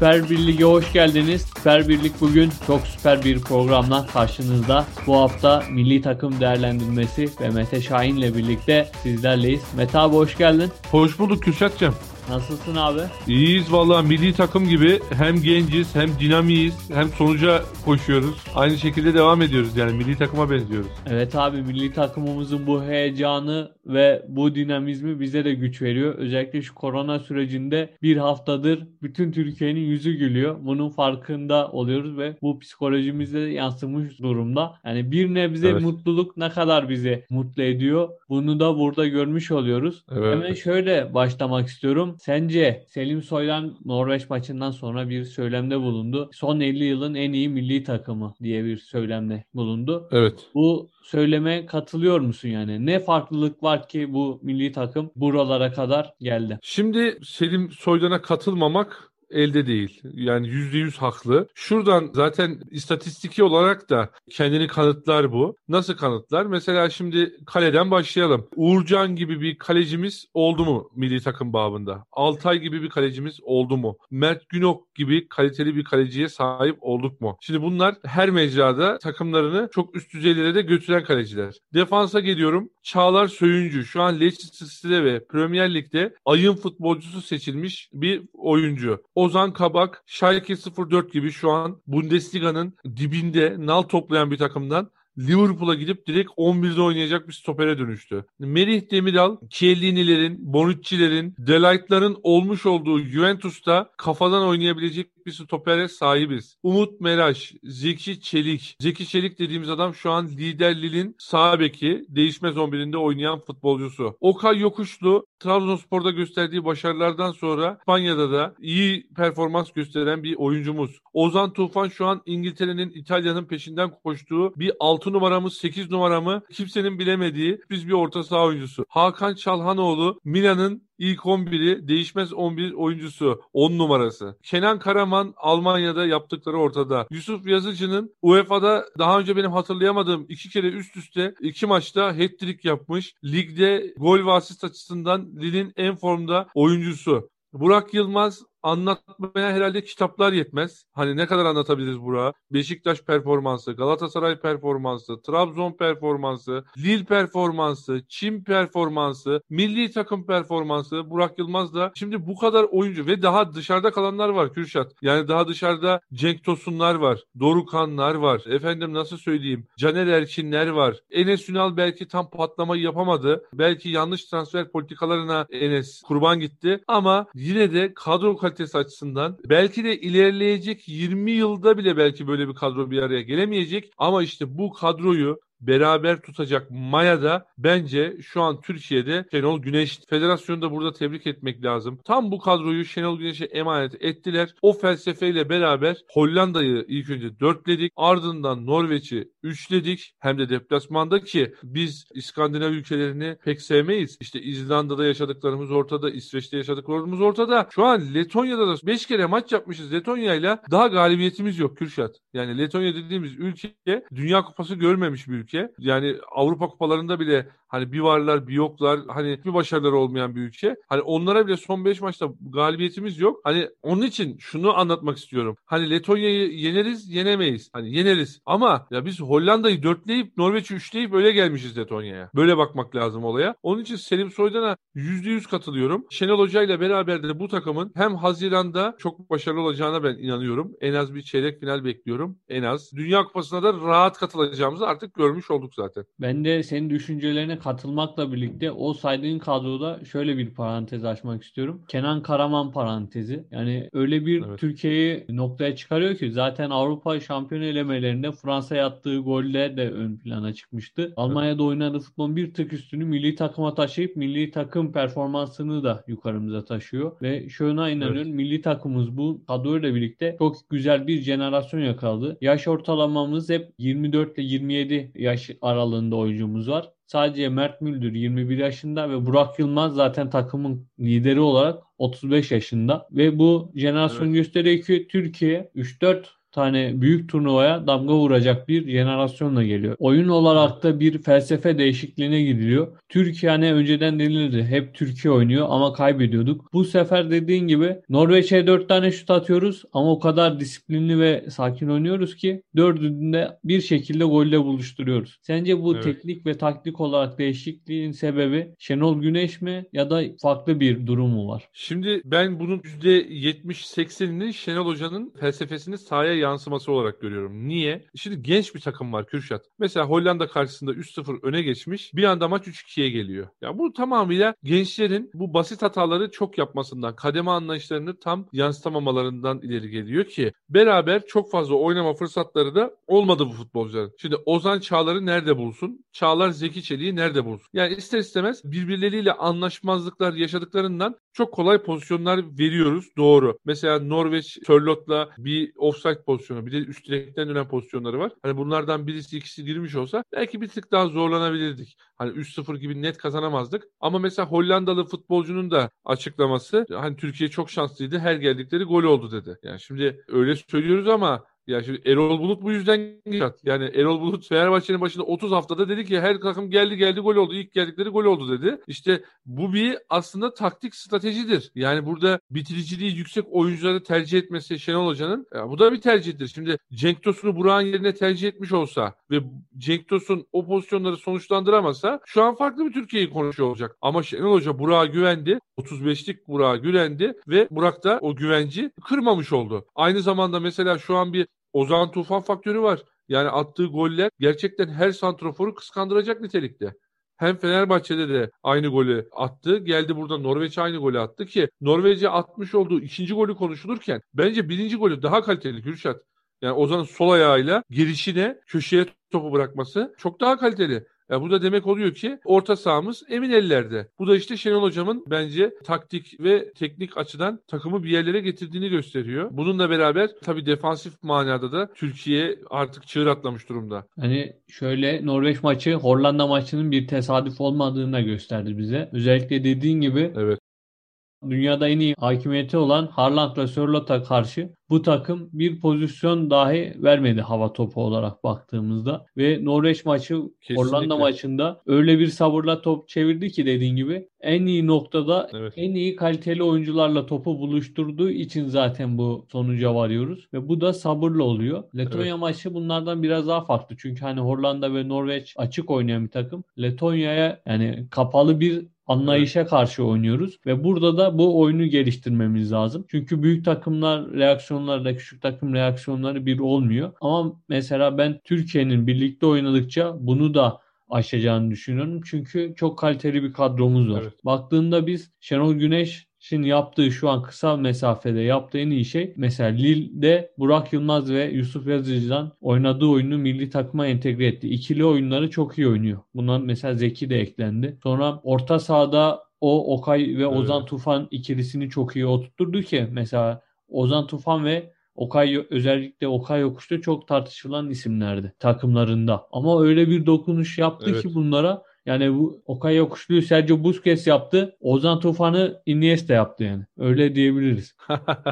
Süper Birlik'e hoş geldiniz. Süper Birlik bugün çok süper bir programla karşınızda. Bu hafta milli takım değerlendirmesi ve Mete Şahin ile birlikte sizlerleyiz. Mete abi hoş geldin. Hoş bulduk Kürşat'cığım. Nasılsın abi? İyiyiz vallahi milli takım gibi hem genciz hem dinamiyiz hem sonuca koşuyoruz. Aynı şekilde devam ediyoruz yani milli takıma benziyoruz. Evet abi milli takımımızın bu heyecanı ve bu dinamizmi bize de güç veriyor. Özellikle şu korona sürecinde bir haftadır bütün Türkiye'nin yüzü gülüyor. Bunun farkında oluyoruz ve bu psikolojimizde de yansımış durumda. Yani bir nebze Evet. mutluluk ne kadar bizi mutlu ediyor. Bunu da burada görmüş oluyoruz. Evet. Hemen şöyle başlamak istiyorum. Sence Selim Soylan Norveç maçından sonra bir söylemde bulundu. Son 50 yılın en iyi milli takımı diye bir söylemde bulundu. Evet. Bu söyleme katılıyor musun yani? Ne farklılık var ki bu milli takım buralara kadar geldi? Şimdi Selim Soydan'a katılmamak elde değil. Yani yüzde yüz haklı. Şuradan zaten istatistiki olarak da kendini kanıtlar bu. Nasıl kanıtlar? Mesela şimdi kaleden başlayalım. Uğurcan gibi bir kalecimiz oldu mu milli takım babında? Altay gibi bir kalecimiz oldu mu? Mert Günok gibi kaliteli bir kaleciye sahip olduk mu? Şimdi bunlar her mecrada takımlarını çok üst düzeylere de götüren kaleciler. Defansa geliyorum. Çağlar Söyüncü şu an Leicester City'de ve Premier Lig'de ayın futbolcusu seçilmiş bir oyuncu. Ozan Kabak, Schalke 04 gibi şu an Bundesliga'nın dibinde nal toplayan bir takımdan Liverpool'a gidip direkt 11'de oynayacak bir stopere dönüştü. Merih Demiral, Chiellini'lerin, Bonucci'lerin, Delight'ların olmuş olduğu Juventus'ta kafadan oynayabilecek bir stopere sahibiz. Umut Meraş, Zeki Çelik. Zeki Çelik dediğimiz adam şu an liderliğin sağ beki, değişmez 11'inde oynayan futbolcusu. Okay Yokuşlu, Trabzonspor'da gösterdiği başarılardan sonra İspanya'da da iyi performans gösteren bir oyuncumuz. Ozan Tufan şu an İngiltere'nin İtalya'nın peşinden koştuğu bir 6 numaramız 8 numaramı kimsenin bilemediği biz bir orta saha oyuncusu. Hakan Çalhanoğlu Milan'ın ilk 11'i değişmez 11 oyuncusu 10 numarası. Kenan Karaman Almanya'da yaptıkları ortada. Yusuf Yazıcı'nın UEFA'da daha önce benim hatırlayamadığım iki kere üst üste iki maçta hat-trick yapmış. Ligde gol ve asist açısından Lille'in en formda oyuncusu. Burak Yılmaz anlatmaya herhalde kitaplar yetmez. Hani ne kadar anlatabiliriz Burak'ı? Beşiktaş performansı, Galatasaray performansı, Trabzon performansı, Lille performansı, Çin performansı, milli takım performansı. Burak Yılmaz da şimdi bu kadar oyuncu ve daha dışarıda kalanlar var Kürşat. Yani daha dışarıda Cenk Tosunlar var, Dorukanlar var. Efendim nasıl söyleyeyim? Caner Erkinler var. Enes Ünal belki tam patlamayı yapamadı. Belki yanlış transfer politikalarına Enes kurban gitti. Ama yine de kadro kalitesi açısından belki de ilerleyecek 20 yılda bile belki böyle bir kadro bir araya gelemeyecek. Ama işte bu kadroyu beraber tutacak Maya'da bence şu an Türkiye'de Şenol Güneş Federasyonu da burada tebrik etmek lazım. Tam bu kadroyu Şenol Güneş'e emanet ettiler. O felsefeyle beraber Hollanda'yı ilk önce dörtledik. Ardından Norveç'i üçledik. Hem de deplasmanda ki biz İskandinav ülkelerini pek sevmeyiz. İşte İzlanda'da yaşadıklarımız ortada. İsveç'te yaşadıklarımız ortada. Şu an Letonya'da da 5 kere maç yapmışız Letonya'yla. Daha galibiyetimiz yok Kürşat. Yani Letonya dediğimiz ülke Dünya Kupası görmemiş bir ülke. Yani Avrupa kupalarında bile hani bir varlar bir yoklar. Hani bir başarıları olmayan bir ülke. Hani onlara bile son 5 maçta galibiyetimiz yok. Hani onun için şunu anlatmak istiyorum. Hani Letonya'yı yeneriz, yenemeyiz. Hani yeneriz. Ama ya biz Hollanda'yı dörtleyip Norveç'i üçleyip öyle gelmişiz Letonya'ya. Böyle bakmak lazım olaya. Onun için Selim Soydan'a %100 katılıyorum. Şenol Hoca ile beraber de bu takımın hem Haziran'da çok başarılı olacağına ben inanıyorum. En az bir çeyrek final bekliyorum. En az. Dünya Kupası'na da rahat katılacağımızı artık görmüş olduk zaten. Ben de senin düşüncelerine katılmakla birlikte o saydığın kadroda şöyle bir parantez açmak istiyorum. Kenan Karaman parantezi. Yani öyle bir Evet. Türkiye'yi noktaya çıkarıyor ki zaten Avrupa şampiyon elemelerinde Fransa'ya attığı golle de ön plana çıkmıştı. Almanya'da oynadığı futbolun bir tık üstünü milli takıma taşıyıp milli takım performansını da yukarımıza taşıyor. Ve şuna inanıyorum milli takımımız bu kadroyla birlikte çok güzel bir jenerasyon yakaladı. Yaş ortalamamız hep 24 ile 27 yaş aralığında oyuncumuz var. Sadece Mert Müldür 21 yaşında ve Burak Yılmaz zaten takımın lideri olarak 35 yaşında. Ve bu jenerasyon Evet. gösteriyor ki Türkiye 3-4 tane büyük turnuvaya damga vuracak bir jenerasyonla geliyor. Oyun olarak da bir felsefe değişikliğine gidiliyor. Türkiye hani önceden denilirdi. Hep Türkiye oynuyor ama kaybediyorduk. Bu sefer dediğin gibi Norveç'e 4 tane şut atıyoruz ama o kadar disiplinli ve sakin oynuyoruz ki dördünde bir şekilde golle buluşturuyoruz. Sence bu Evet. teknik ve taktik olarak değişikliğin sebebi Şenol Güneş mi ya da farklı bir durum mu var? Şimdi ben bunun %70-80'ini Şenol Hoca'nın felsefesini sahaya yansıması olarak görüyorum. Niye? Şimdi genç bir takım var Kürşat. Mesela Hollanda karşısında 3-0 öne geçmiş. Bir anda maç 3-2'ye geliyor. Ya bu tamamıyla gençlerin bu basit hataları çok yapmasından, kademe anlayışlarını tam yansıtamamalarından ileri geliyor ki beraber çok fazla oynama fırsatları da olmadı bu futbolcuların. Şimdi Ozan Çağlar'ı nerede bulsun? Çağlar Zeki Çelik'i nerede bulsun? Yani ister istemez birbirleriyle anlaşmazlıklar yaşadıklarından çok kolay pozisyonlar veriyoruz. Doğru. Mesela Norveç Sörlot'la bir offside pozisyonu bir de üst direkten dönen pozisyonları var. Hani bunlardan birisi ikisi girmiş olsa belki bir tık daha zorlanabilirdik. Hani 3-0 gibi net kazanamazdık. Ama mesela Hollandalı futbolcunun da açıklaması hani Türkiye çok şanslıydı. Her geldikleri gol oldu dedi. Yani şimdi öyle söylüyoruz ama ya şimdi Erol Bulut bu yüzden. Yani Erol Bulut Fenerbahçe'nin başında 30 haftada dedi ki her takım geldi geldi gol oldu. İlk geldikleri gol oldu dedi. İşte bu bir aslında taktik stratejidir. Yani burada bitiriciliği yüksek oyuncuları tercih etmesi Şenol Hoca'nın ya bu da bir tercihtir. Şimdi Cenk Tosun'u Burak'ın yerine tercih etmiş olsa ve Cenk Tosun o pozisyonları sonuçlandıramasa şu an farklı bir Türkiye'yi konuşuyor olacak. Ama Şenol Hoca Burak'a güvendi. 35'lik Burak'a güvendi ve Burak da o güvenci kırmamış oldu. Aynı zamanda mesela şu an bir Ozan Tufan faktörü var. Yani attığı goller gerçekten her santroforu kıskandıracak nitelikte. Hem Fenerbahçe'de de aynı golü attı. Geldi burada Norveç'e aynı golü attı ki Norveç'e atmış olduğu ikinci golü konuşulurken bence birinci golü daha kaliteli Kürşat. Yani Ozan'ın sol ayağıyla girişine köşeye topu bırakması çok daha kaliteli. Ya bu da demek oluyor ki orta sahamız emin ellerde. Bu da işte Şenol Hocam'ın bence taktik ve teknik açıdan takımı bir yerlere getirdiğini gösteriyor. Bununla beraber tabii defansif manada da Türkiye artık çığır atlamış durumda. Hani şöyle Norveç maçı Hollanda maçının bir tesadüf olmadığını da gösterdi bize. Özellikle dediğin gibi Evet. Dünyada en iyi hakimiyeti olan Haaland ve Sörlot'a karşı bu takım bir pozisyon dahi vermedi hava topu olarak baktığımızda. Ve Norveç maçı Kesinlikle. Hollanda maçında öyle bir sabırla top çevirdi ki dediğin gibi en iyi noktada Evet. en iyi kaliteli oyuncularla topu buluşturduğu için zaten bu sonuca varıyoruz. Ve bu da sabırla oluyor. Letonya Evet. maçı bunlardan biraz daha farklı. Çünkü hani Hollanda ve Norveç açık oynayan bir takım. Letonya'ya yani kapalı bir anlayışa karşı oynuyoruz ve burada da bu oyunu geliştirmemiz lazım. Çünkü büyük takımlar reaksiyonlarla küçük takım reaksiyonları bir olmuyor. Ama mesela ben Türkiye'nin birlikte oynadıkça bunu da aşacağını düşünüyorum. Çünkü çok kaliteli bir kadromuz var. Evet. Baktığında biz Şenol Güneş'in yaptığı şu an kısa mesafede yaptığı en iyi şey mesela Lille'de Burak Yılmaz ve Yusuf Yazıcı'dan oynadığı oyunu milli takıma entegre etti. İkili oyunları çok iyi oynuyor. Buna mesela Zeki de eklendi. Sonra orta sahada o Okay ve Ozan Evet. Tufan ikilisini çok iyi oturtturdu ki mesela Ozan Tufan ve Okay özellikle Okay Yokuş'ta çok tartışılan isimlerdi takımlarında. Ama öyle bir dokunuş yaptı Evet. ki bunlara yani bu Okay Yokuşlu'yu Sergio Busquets yaptı. Ozan Tufan'ı Iniesta yaptı yani. Öyle diyebiliriz.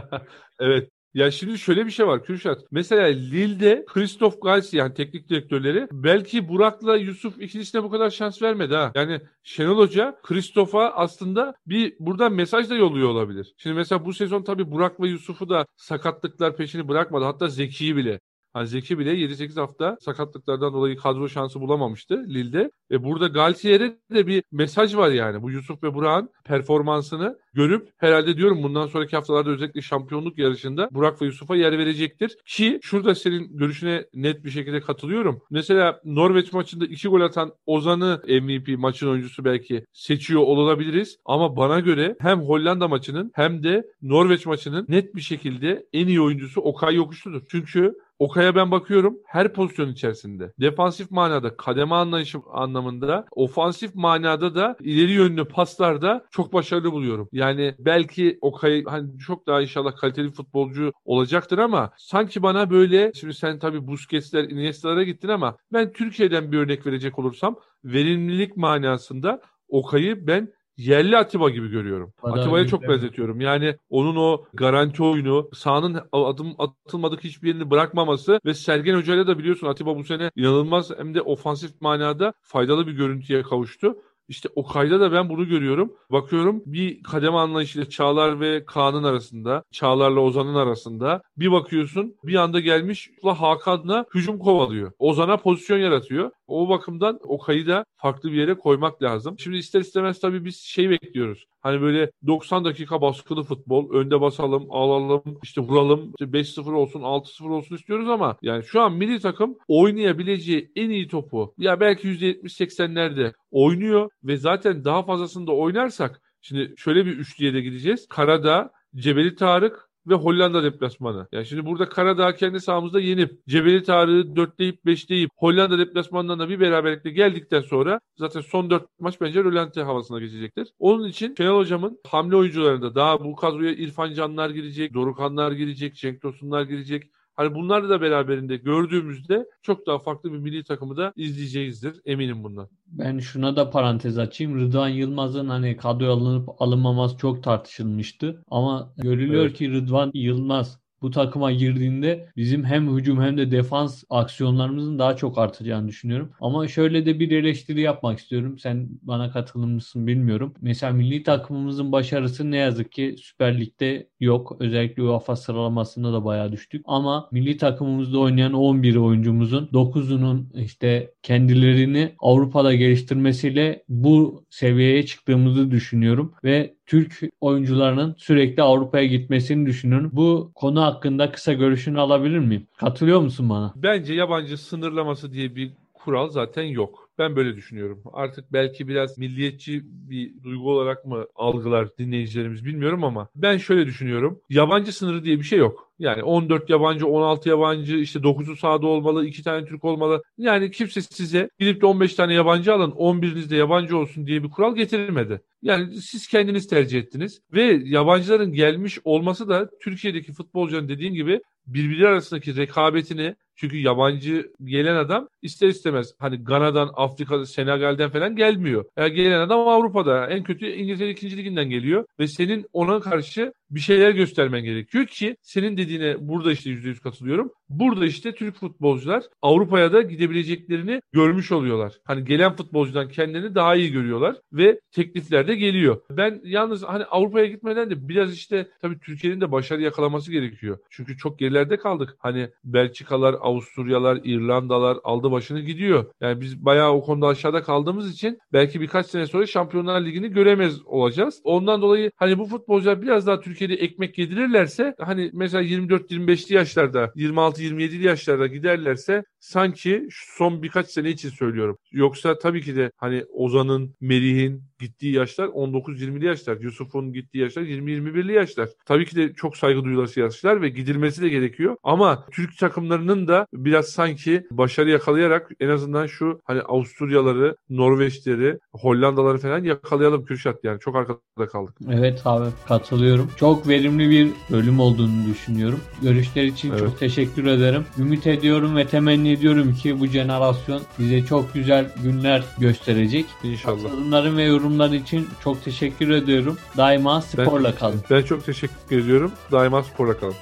evet. Ya şimdi şöyle bir şey var Kürşat. Mesela Lille'de Christoph Galsi yani teknik direktörleri belki Burak'la Yusuf ikilisine bu kadar şans vermedi ha. Yani Şenol Hoca Christoph'a aslında bir buradan mesaj da yolluyor olabilir. Şimdi mesela bu sezon tabii Burak ve Yusuf'u da sakatlıklar peşini bırakmadı. Hatta Zeki'yi bile. Hani Zeki bile 7-8 hafta sakatlıklardan dolayı kadro şansı bulamamıştı Lille'de. E burada Galtier'e de bir mesaj var yani. Bu Yusuf ve Burak'ın performansını görüp herhalde diyorum bundan sonraki haftalarda özellikle şampiyonluk yarışında Burak ve Yusuf'a yer verecektir. Ki şurada senin görüşüne net bir şekilde katılıyorum. Mesela Norveç maçında 2 gol atan Ozan'ı MVP maçın oyuncusu belki seçiyor olabiliriz. Ama bana göre hem Hollanda maçının hem de Norveç maçının net bir şekilde en iyi oyuncusu Okay Yokuşlu'dur. Çünkü Okay'a ben bakıyorum her pozisyon içerisinde. Defansif manada, kademe anlayışı anlamında, ofansif manada da ileri yönlü paslarda çok başarılı buluyorum. Yani belki Okay hani çok daha inşallah kaliteli futbolcu olacaktır ama sanki bana böyle şimdi sen tabii Busquets'ler, Iniesta'lara gittin ama ben Türkiye'den bir örnek verecek olursam verimlilik manasında Okay'ı ben yerli Atiba gibi görüyorum. Atiba'ya çok benzetiyorum. Yani onun o garanti oyunu, sahanın adım atılmadık hiçbir yerini bırakmaması ve Sergen Hoca'yla da biliyorsun Atiba bu sene inanılmaz hem de ofansif manada faydalı bir görüntüye kavuştu. İşte o kayda da ben bunu görüyorum. Bakıyorum bir kademe anlayışıyla Çağlar ve Kaan'ın arasında, Çağlar'la Ozan'ın arasında bir bakıyorsun bir anda gelmiş Hakan'la hücum kovalıyor. Ozan'a pozisyon yaratıyor. O bakımdan o kayı da farklı bir yere koymak lazım. Şimdi ister istemez tabii biz şey bekliyoruz. Hani böyle 90 dakika baskılı futbol, önde basalım, alalım, işte vuralım, işte 5-0 olsun, 6-0 olsun istiyoruz ama yani şu an milli takım oynayabileceği en iyi topu ya belki %70-80'lerde oynuyor ve zaten daha fazlasını da oynarsak şimdi şöyle bir üçlüye de gideceğiz. Karadağ, Cebeli Tarık ve Hollanda deplasmanı. Yani şimdi burada Karadağ kendi sahamızda yenip Cebeli Tarık'ı dörtleyip beşleyip Hollanda deplasmanından da bir beraberlikle geldikten sonra zaten son dört maç bence rölante havasına geçecektir. Onun için Şenol Hocam'ın hamle oyuncularında daha bu kadroya İrfan Canlar girecek, Dorukanlar girecek, Cenk Tosunlar girecek. Hani bunları da beraberinde gördüğümüzde çok daha farklı bir milli takımı da izleyeceğizdir. Eminim bundan. Ben şuna da parantez açayım. Rıdvan Yılmaz'ın hani kadroya alınıp alınmaması çok tartışılmıştı. Ama görülüyor Evet. ki Rıdvan Yılmaz bu takıma girdiğinde bizim hem hücum hem de defans aksiyonlarımızın daha çok artacağını düşünüyorum. Ama şöyle de bir eleştiri yapmak istiyorum. Sen bana katılır mısın bilmiyorum. Mesela milli takımımızın başarısı ne yazık ki Süper Lig'de yok. Özellikle UEFA sıralamasında da bayağı düştük. Ama milli takımımızda oynayan 11 oyuncumuzun 9'unun işte kendilerini Avrupa'da geliştirmesiyle bu seviyeye çıktığımızı düşünüyorum ve Türk oyuncularının sürekli Avrupa'ya gitmesini düşünüyorum. Bu konu hakkında kısa görüşünü alabilir miyim? Katılıyor musun bana? Bence yabancı sınırlaması diye bir kural zaten yok. Ben böyle düşünüyorum. Artık belki biraz milliyetçi bir duygu olarak mı algılar dinleyicilerimiz bilmiyorum ama ben şöyle düşünüyorum. Yabancı sınırı diye bir şey yok. Yani 14 yabancı, 16 yabancı, işte 9'u sahada olmalı, 2 tane Türk olmalı. Yani kimse size gidip de 15 tane yabancı alın, 11'iniz de yabancı olsun diye bir kural getirilmedi. Yani siz kendiniz tercih ettiniz ve yabancıların gelmiş olması da Türkiye'deki futbolcuların dediğim gibi birbiri arasındaki rekabetini çünkü yabancı gelen adam ister istemez hani Gana'dan, Afrika'da, Senegal'den falan gelmiyor. Yani gelen adam Avrupa'da en kötü İngiltere 2. liginden geliyor ve senin ona karşı bir şeyler göstermen gerekiyor ki senin dediğine burada işte %100 katılıyorum. Burada işte Türk futbolcular Avrupa'ya da gidebileceklerini görmüş oluyorlar. Hani gelen futbolcudan kendini daha iyi görüyorlar ve teklifler de geliyor. Ben yalnız hani Avrupa'ya gitmeden de biraz işte tabii Türkiye'nin de başarı yakalaması gerekiyor. Çünkü çok gerilerde kaldık. Hani Belçikalar, Avusturyalar, İrlandalar aldı başını gidiyor. Yani biz bayağı o konuda aşağıda kaldığımız için belki birkaç sene sonra Şampiyonlar Ligi'ni göremez olacağız. Ondan dolayı hani bu futbolcular biraz daha Türkiye'de ekmek yedirirlerse hani mesela 24-25'li yaşlarda 26-27'li yaşlarda giderlerse sanki şu son birkaç sene için söylüyorum. Yoksa tabii ki de hani Ozan'ın, Merih'in gittiği yaşlar 19-20'li yaşlar. Yusuf'un gittiği yaşlar 20-21'li yaşlar. Tabii ki de çok saygı duyulası yaşlar ve gidilmesi de gerekiyor. Ama Türk takımlarının da biraz sanki başarı yakalayarak en azından şu hani Avusturyaları, Norveçleri, Hollandaları falan yakalayalım Kürşat yani. Çok arkada kaldık. Evet abi katılıyorum. Çok verimli bir bölüm olduğunu düşünüyorum. Görüşler için Evet. çok teşekkür ederim. Ümit ediyorum ve temenni ediyorum ki bu jenerasyon bize çok güzel günler gösterecek. İnşallah. Sorunların ve yorumlar için çok teşekkür ediyorum. Daima sporla kalın. Ben çok teşekkür ediyorum. Daima sporla kalın.